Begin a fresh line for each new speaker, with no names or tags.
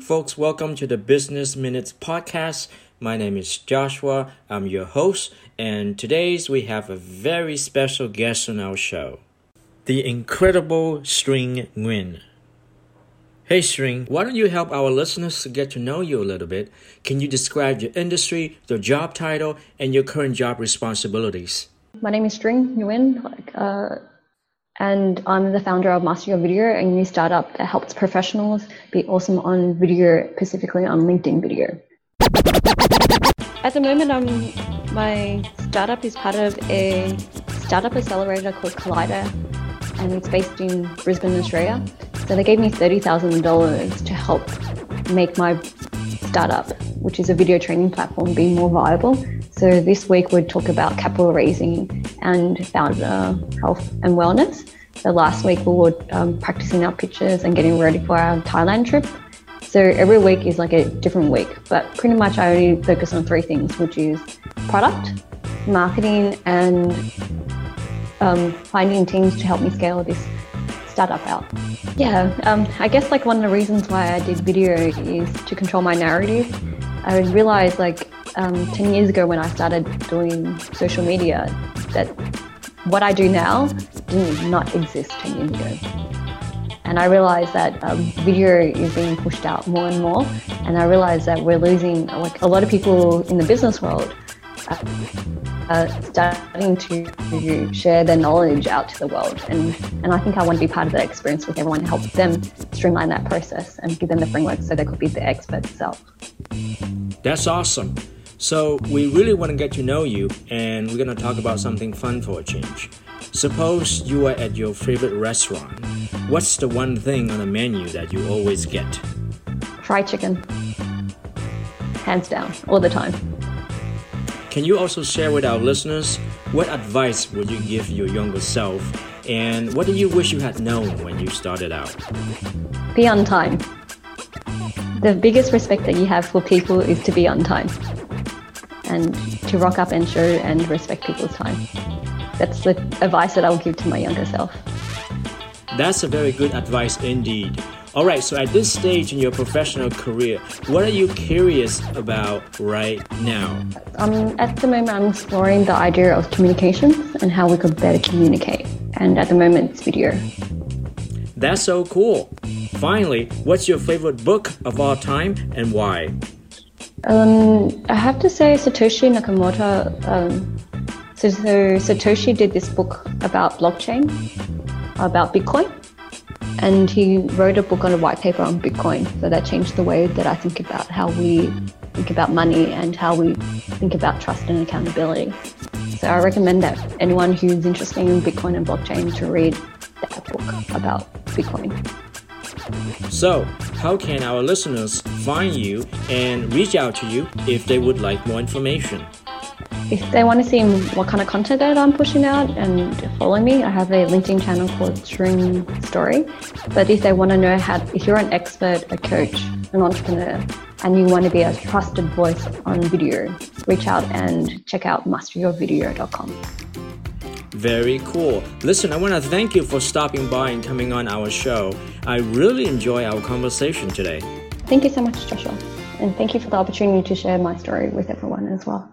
folks. Welcome to the Business Minutes podcast. My name is Joshua. I'm your host, and today's we have a very special guest on our show the incredible String Nguyen. Hey String, why don't you help our listeners to get to know you a little bit? Can you describe your industry, your job title, and your current job responsibilities?
My name is String Nguyen. Uh, and I'm the founder of Master Your Video, a new startup that helps professionals be awesome on video, specifically on LinkedIn video. At the moment, I'm, my startup is part of a startup accelerator called Collider, and it's based in Brisbane, Australia. So they gave me $30,000 to help make my startup, which is a video training platform, be more viable. So this week we'd talk about capital raising and founder health and wellness. So last week we were um, practicing our pitches and getting ready for our Thailand trip. So every week is like a different week, but pretty much I only focus on three things, which is product, marketing, and um, finding teams to help me scale this startup out. Yeah, um, I guess like one of the reasons why I did video is to control my narrative. I realized like um, 10 years ago when I started doing social media that what I do now did not exist 10 years ago. And I realized that um, video is being pushed out more and more. And I realized that we're losing, like a lot of people in the business world, uh, uh, starting to share their knowledge out to the world. And, and I think I want to be part of that experience with everyone, help them streamline that process and give them the framework so they could be the expert self.
That's awesome. So, we really want to get to know you, and we're going to talk about something fun for a change. Suppose you are at your favorite restaurant. What's the one thing on the menu that you always get?
Fried chicken. Hands down, all the time.
Can you also share with our listeners what advice would you give your younger self and what do you wish you had known when you started out?
Be on time. The biggest respect that you have for people is to be on time and to rock up and show and respect people's time. That's the advice that I would give to my younger self.
That's a very good advice indeed. All right, so at this stage in your professional career, what are you curious about right now?
Um, at the moment, I'm exploring the idea of communications and how we could better communicate. And at the moment, it's video.
That's so cool. Finally, what's your favorite book of all time and why?
Um, I have to say Satoshi Nakamoto. Um, so, so Satoshi did this book about blockchain, about Bitcoin, and he wrote a book on a white paper on Bitcoin. So that changed the way that I think about how we think about money and how we think about trust and accountability. So I recommend that anyone who's interested in Bitcoin and blockchain to read that book about Bitcoin.
So, how can our listeners find you and reach out to you if they would like more information?
If they want to see what kind of content that I'm pushing out and follow me, I have a LinkedIn channel called String Story. But if they want to know how, if you're an expert, a coach, an entrepreneur, and you want to be a trusted voice on video, reach out and check out masteryourvideo.com.
Very cool. Listen, I want to thank you for stopping by and coming on our show. I really enjoy our conversation today.
Thank you so much, Joshua. And thank you for the opportunity to share my story with everyone as well.